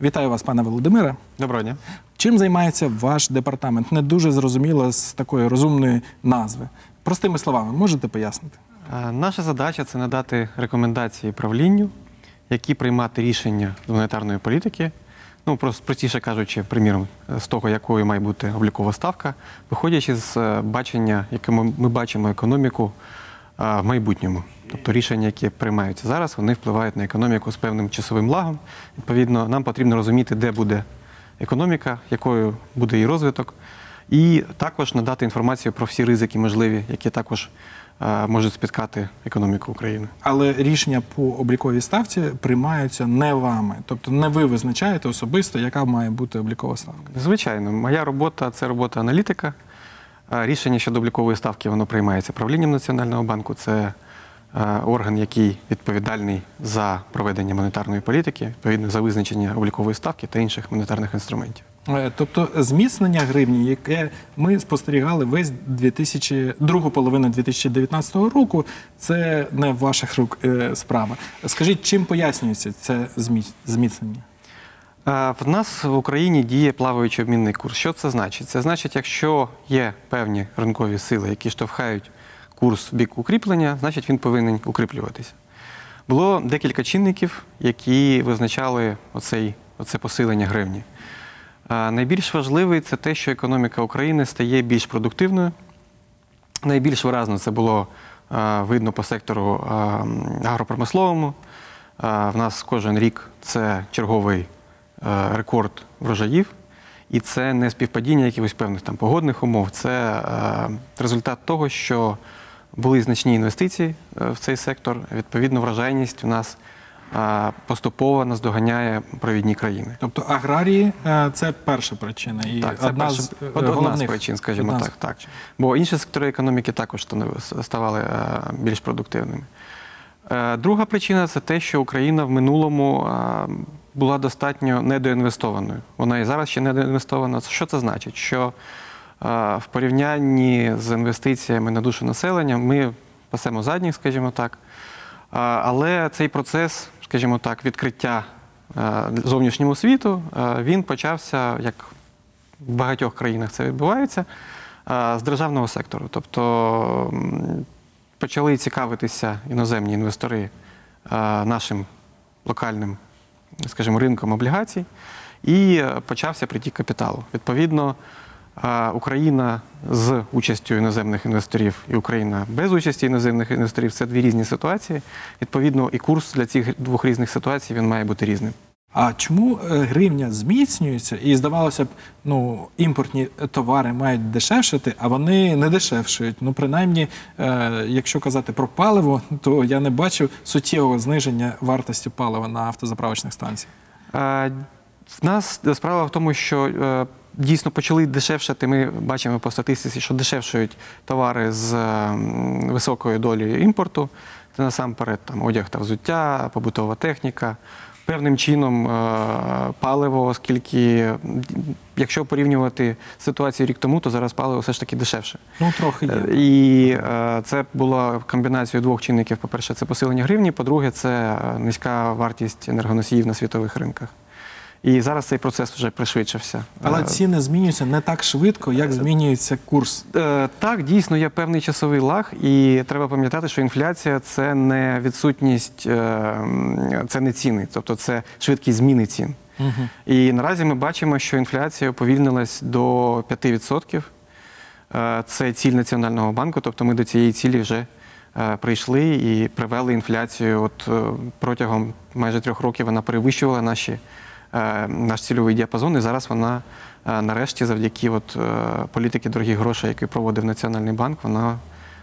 Вітаю вас, пане Володимире. Доброго дня. Чим займається ваш департамент? Не дуже зрозуміло з такої розумної назви. Простими словами, можете пояснити? Е, Наша задача це надати рекомендації правлінню, які приймати рішення з монетарної політики. Ну, просто простіше кажучи, приміром, з того, якою має бути облікова ставка, виходячи з е, бачення, яке ми бачимо економіку в майбутньому. Тобто рішення, які приймаються зараз, вони впливають на економіку з певним часовим лагом. Відповідно, нам потрібно розуміти, де буде економіка, якою буде її розвиток, і також надати інформацію про всі ризики можливі, які також можуть спіткати економіку України. Але рішення по обліковій ставці приймаються не вами. Тобто не ви визначаєте особисто, яка має бути облікова ставка. Звичайно, моя робота це робота аналітика. Рішення щодо облікової ставки воно приймається правлінням Національного банку. Це е, орган, який відповідальний за проведення монетарної політики, відповідно за визначення облікової ставки та інших монетарних інструментів. Е, Тобто зміцнення гривні, яке ми спостерігали весь 2000, другу половину 2019 року, це не в ваших рук е, справа. Скажіть, чим пояснюється це зміц- зміцнення? В нас в Україні діє плаваючий обмінний курс. Що це значить? Це значить, якщо є певні ринкові сили, які штовхають курс в бік укріплення, значить він повинен укріплюватися. Було декілька чинників, які визначали оцей, оце посилення гривні. Найбільш важливий це те, що економіка України стає більш продуктивною. Найбільш виразно це було видно по сектору агропромисловому. В нас кожен рік це черговий рекорд врожаїв, і це не співпадіння якихось певних там погодних умов. Це е, результат того, що були значні інвестиції е, в цей сектор. Відповідно, врожайність у нас е, поступово наздоганяє провідні країни. Тобто аграрії е, це перша причина. І Так, це одна перша- з е, од- одна з причин, скажімо одна з так, так. Бо інші сектори економіки також ставали е, більш продуктивними. Е, Друга причина це те, що Україна в минулому е, була достатньо недоінвестованою. Вона і зараз ще недоінвестована. Що це значить? Що е, в порівнянні з інвестиціями на душу населення ми пасемо задніх, скажімо так. Але цей процес, скажімо так, відкриття зовнішньому світу, він почався, як в багатьох країнах це відбувається, з державного сектору. Тобто почали цікавитися іноземні інвестори е, нашим локальним, скажімо, ринком облігацій, і е, почався притік капіталу. Відповідно, е, Україна з участю іноземних інвесторів і Україна без участі іноземних інвесторів це дві різні ситуації. Відповідно, і курс для цих двох різних ситуацій він має бути різним. А чому е, гривня зміцнюється? І здавалося б, ну імпортні товари мають дешевшити, а вони не дешевшують. Ну, принаймні, е, якщо казати про паливо, то я не бачив суттєвого зниження вартості палива на автозаправочних станціях. Е, В нас справа в тому, що дійсно почали дешевшати. Ми бачимо по статистиці, що дешевшують товари з високою долею імпорту. Це насамперед там, одяг та взуття, побутова техніка. Певним чином е, паливо, оскільки якщо порівнювати ситуацію рік тому, то зараз паливо все ж таки дешевше. Ну, трохи є. Е, І е, це була комбінація двох чинників. По-перше, це посилення гривні, по-друге, це низька вартість енергоносіїв на світових ринках. І зараз цей процес вже пришвидшився. Але Е, ціни змінюються не так швидко, як змінюється курс. Е, Так, дійсно є певний часовий лаг, і треба пам'ятати, що інфляція це не відсутність, е, це не ціни, тобто це швидкість зміни цін. Угу. І наразі ми бачимо, що інфляція уповільнилась до 5%. Е, Це ціль Національного банку, тобто ми до цієї цілі вже е, прийшли і привели інфляцію. От е, протягом майже трьох років вона перевищувала наші, е, наш цільовий діапазон, і зараз вона е, нарешті, завдяки от, е, політики дорогих грошей, які проводив Національний банк, вона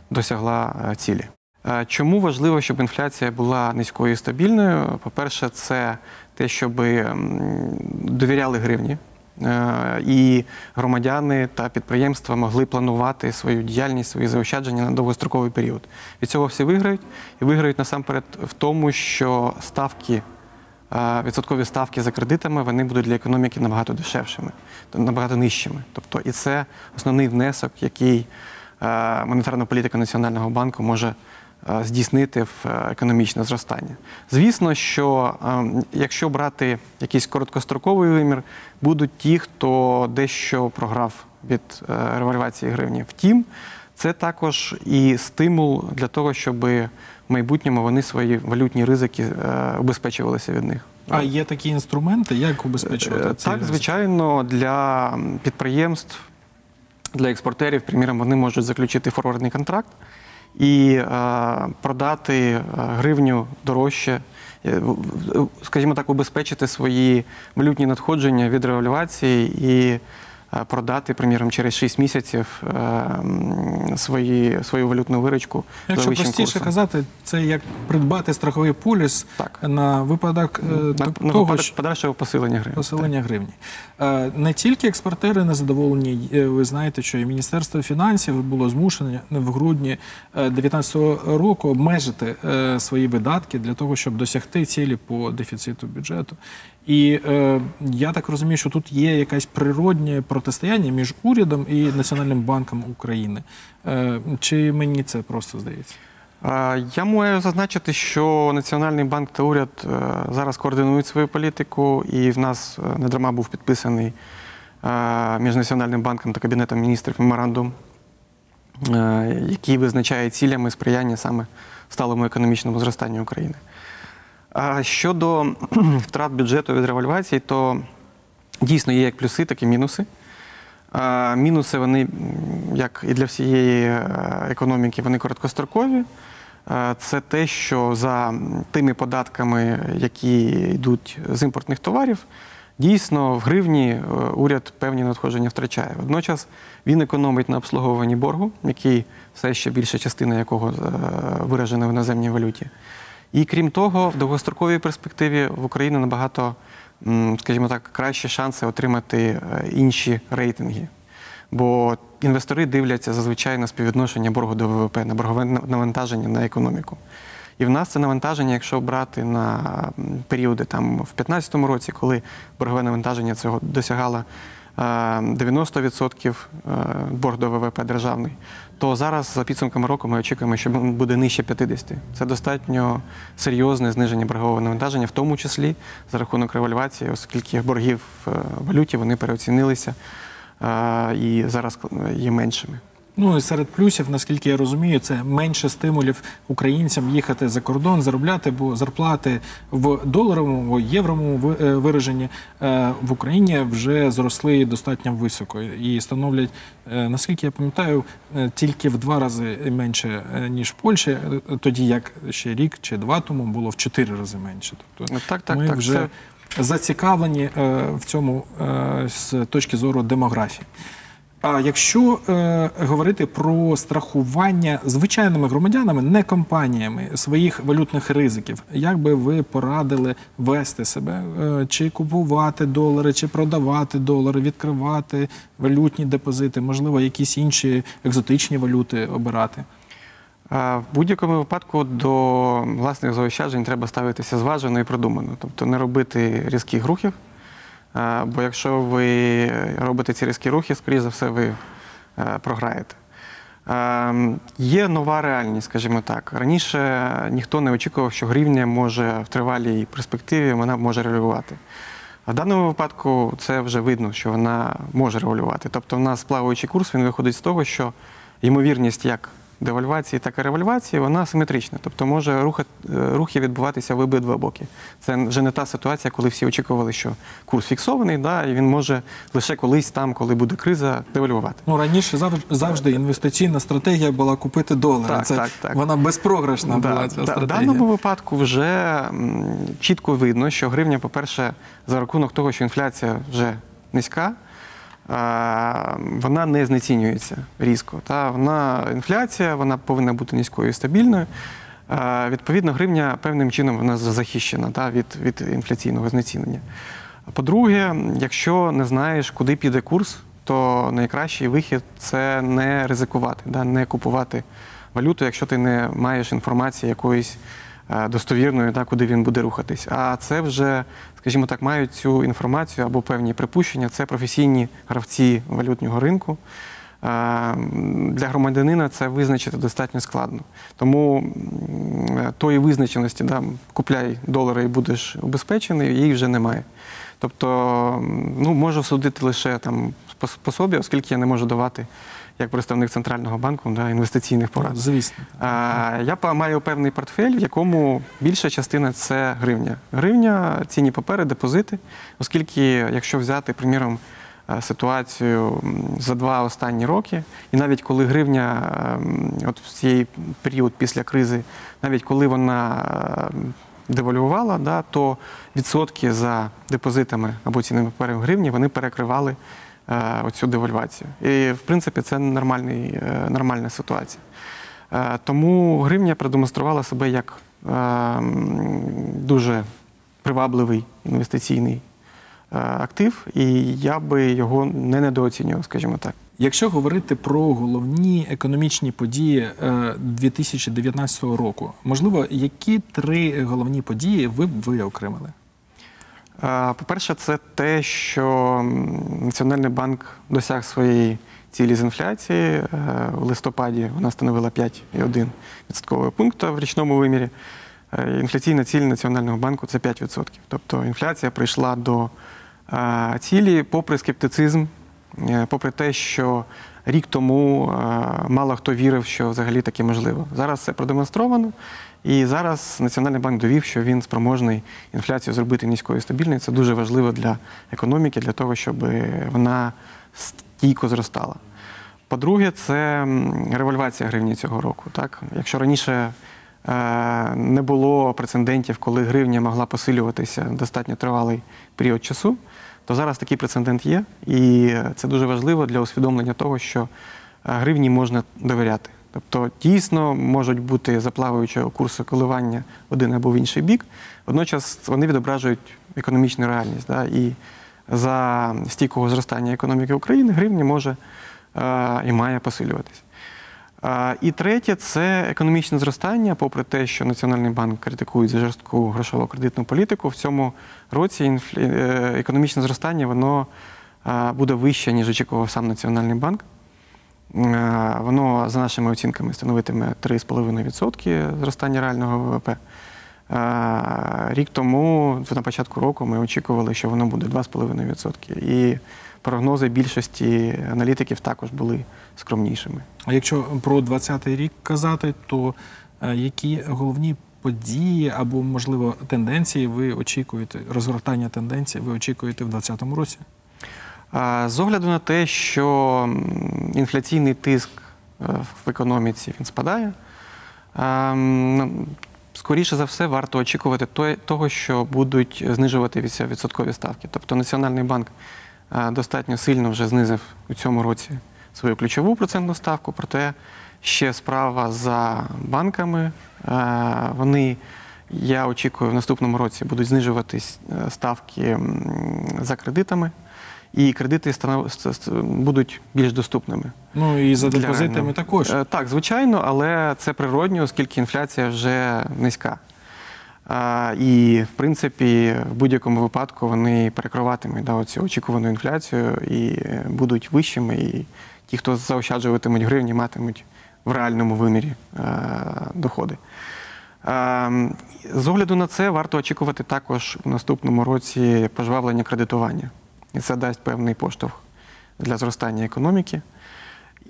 досягла е, цілі. Е, Чому важливо, щоб інфляція була низькою і стабільною? По-перше, це те, щоб довіряли гривні. е, І громадяни та підприємства могли планувати свою діяльність, свої заощадження на довгостроковий період. Від цього всі виграють і виграють насамперед в тому, що ставки, е, відсоткові ставки за кредитами вони будуть для економіки набагато дешевшими, набагато нижчими. Тобто, і це основний внесок, який е, монетарна політика Національного банку може е, здійснити в е, економічне зростання. Звісно, що якщо брати якийсь короткостроковий вимір, будуть ті, хто дещо програв від револьвації гривні. Втім, це також і стимул для того, щоб в майбутньому вони свої валютні ризики е, убезпечувалися від них. А є такі інструменти, як убезпечувати Е, ці Так, звичайно, для підприємств, для експортерів, приміром, вони можуть заключити форвардний контракт і е, продати гривню дорожче, скажімо так, убезпечити свої валютні надходження від револьвації і продати, приміром, через 6 місяців е, свої, свою валютну виручку за Якщо вищим простіше курсом. казати, це як придбати страховий поліс Так. на випадок е, На, того, випадок що подальшого посилення гривні. Посилення гривні. Е, Не тільки експортери незадоволені. Е, Ви знаєте, що і Міністерство фінансів було змушене в грудні 2019 року обмежити е, свої видатки для того, щоб досягти цілі по дефіциту бюджету. І е, я так розумію, що тут є якесь природнє протистояння між урядом і Національним банком України. Е, Чи мені це просто здається? Я маю зазначити, що Національний банк та уряд е, зараз координують свою політику, і в нас е, не дарма був підписаний між Національним банком та Кабінетом міністрів меморандум, який визначає цілями сприяння саме сталому економічному зростанню України. А щодо втрат бюджету від револьвації, то дійсно є як плюси, так і мінуси. Мінуси вони, як і для всієї е, економіки, вони короткострокові. Е, Це те, що за тими податками, які йдуть з імпортних товарів, дійсно в гривні е, уряд певні надходження втрачає. Водночас він економить на обслуговуванні боргу, який все ще більша частина якого виражена в іноземній валюті. І крім того, в довгостроковій перспективі в Україні набагато, скажімо так, кращі шанси отримати е, інші рейтинги. Бо інвестори дивляться зазвичай на співвідношення боргу до ВВП, на боргове навантаження на економіку. І в нас це навантаження, якщо брати на періоди там в 2015 році, коли боргове навантаження цього досягало 90% е, борг до ВВП державний, то зараз за підсумками року ми очікуємо, що буде нижче 50%. Це достатньо серйозне зниження боргового навантаження, в тому числі за рахунок револьвації, оскільки боргів в е, валюті вони переоцінилися е, і зараз є меншими. Ну і серед плюсів, наскільки я розумію, це менше стимулів українцям їхати за кордон, заробляти, бо зарплати в доларовому, євровому е, вираженні е, в Україні вже зросли достатньо високо і становлять, е, наскільки я пам'ятаю, тільки в два рази менше ніж в Польщі, тоді як ще рік чи два тому було в чотири рази менше. Тобто Ну, Так, так, ми так. вже Це зацікавлені в цьому з точки зору демографії. А якщо е, говорити про страхування звичайними громадянами, не компаніями своїх валютних ризиків, як би ви порадили вести себе, е, чи купувати долари, чи продавати долари, відкривати валютні депозити, можливо, якісь інші екзотичні валюти обирати? А В будь-якому випадку до власних заощаджень треба ставитися зважено і продумано, тобто не робити різких рухів. Бо якщо ви робите ці різкі рухи, скоріше за все, ви е, програєте. Є нова реальність, скажімо так. Раніше ніхто не очікував, що гривня може в тривалій перспективі вона може регулювати. В даному випадку це вже видно, що вона може регулювати. Тобто, в нас плаваючий курс він виходить з того, що ймовірність як девальвації, так і револьвації, вона симетрична. Тобто може рухати, рухи відбуватися в обидва боки. Це вже не та ситуація, коли всі очікували, що курс фіксований, да, і він може лише колись там, коли буде криза, девальвувати. Ну раніше завжди, інвестиційна стратегія була купити долари. Так, Це так, так. вона безпрограшна Да, була ця да, в даному випадку вже чітко видно, що гривня, по-перше, за рахунок того, що інфляція вже низька, вона не знецінюється різко. Та вона інфляція, вона повинна бути низькою і стабільною. Відповідно, гривня певним чином вона захищена та, від, від інфляційного знецінення. По-друге, якщо не знаєш, куди піде курс, то найкращий вихід це не ризикувати, да, не купувати валюту, якщо ти не маєш інформації якоїсь е, достовірної, куди він буде рухатись. А це вже, скажімо так, мають цю інформацію або певні припущення. Це професійні гравці валютного ринку. е, для громадянина це визначити достатньо складно. Тому тої визначеності, да, купляй долари і будеш убезпечений, її вже немає. Тобто, ну, можу судити лише там по, собі, оскільки я не можу давати як представник центрального банку да, інвестиційних порад. Звісно. А, Я маю певний портфель, в якому більша частина це гривня. Гривня, цінні папери, депозити, оскільки, якщо взяти, приміром, е, ситуацію за два останні роки, і навіть коли гривня, ем, от в цей період після кризи, навіть коли вона ем, девальвувала, да, то відсотки за депозитами або цінними паперами в гривні вони перекривали оцю девальвацію. І, в принципі, це нормальний, е, нормальна ситуація. Е, Тому гривня продемонструвала себе як е, дуже привабливий інвестиційний е, актив, і я би його не недооцінював, скажімо так. Якщо говорити про головні економічні події е, 2019 року, можливо, які три головні події ви б виокремили? Е, По-перше, це те, що Національний банк досяг своєї цілі з інфляції. Е, В листопаді вона становила 5,1 відсоткового пункта в річному вимірі. Е, Інфляційна ціль Національного банку це 5%. Тобто інфляція прийшла до е, цілі попри скептицизм, попри те, що рік тому е, мало хто вірив, що взагалі таке можливо. Зараз це продемонстровано. І зараз Національний банк довів, що він спроможний інфляцію зробити низькою і стабільною. Це дуже важливо для економіки, для того, щоб вона стійко зростала. По-друге, це револьвація гривні цього року. Так? Якщо раніше е, не було прецедентів, коли гривня могла посилюватися достатньо тривалий період часу, то зараз такий прецедент є. І це дуже важливо для усвідомлення того, що е, гривні можна довіряти. Тобто дійсно можуть бути заплаваючого курсу коливання в один або в інший бік. Водночас вони відображують економічну реальність. Да? І за стійкого зростання економіки України гривня може е, і має посилюватися. І третє це економічне зростання, попри те, що Національний банк критикує за жорстку грошово-кредитну політику. В цьому році е, економічне зростання воно буде вище, ніж очікував сам Національний банк. Воно, за нашими оцінками, становитиме 3,5% зростання реального ВВП. Рік тому, на початку року, ми очікували, що воно буде 2,5%. І прогнози більшості аналітиків також були скромнішими. А якщо про 20-й рік казати, то е, які головні події або, можливо, тенденції ви очікуєте, розгортання тенденцій ви очікуєте в 2020 році? З огляду на те, що інфляційний тиск е, в економіці він спадає, ну, скоріше за все варто очікувати того, що будуть знижуватися відсоткові ставки. Тобто Національний банк достатньо сильно вже знизив у цьому році свою ключову процентну ставку, проте ще справа за банками. Е, Вони, я очікую, в наступному році будуть знижуватись е, ставки за кредитами і кредити будуть більш доступними. Ну і за депозитами також. Е, Так, звичайно, але це природньо, оскільки інфляція вже низька. І, в принципі, в будь-якому випадку вони перекриватимуть да, оцю очікувану інфляцію і е, будуть вищими. І ті, хто заощаджуватимуть гривні, матимуть в реальному вимірі е, доходи. Е, З огляду на це варто очікувати також у наступному році пожвавлення кредитування. І це дасть певний поштовх для зростання економіки.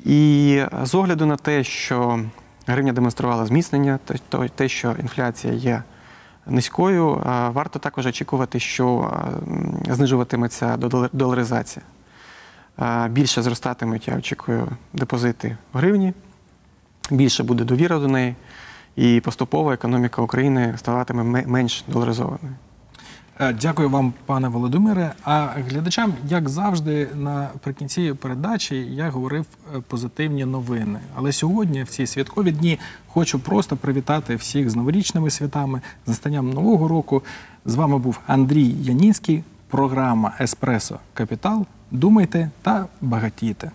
І з огляду на те, що гривня демонструвала зміцнення, те, що інфляція є низькою, варто також очікувати, що знижуватиметься доларизація. Більше зростатимуть, я очікую, депозити в гривні, більше буде довіра до неї, і поступово економіка України ставатиме менш доларизованою. Е, Дякую вам, пане Володимире. А глядачам, як завжди, наприкінці передачі я говорив е, позитивні новини. Але сьогодні, в ці святкові дні, хочу просто привітати всіх з новорічними святами, з настанням нового року. З вами був Андрій Яніцький, програма Еспресо Капітал. Думайте та багатійте.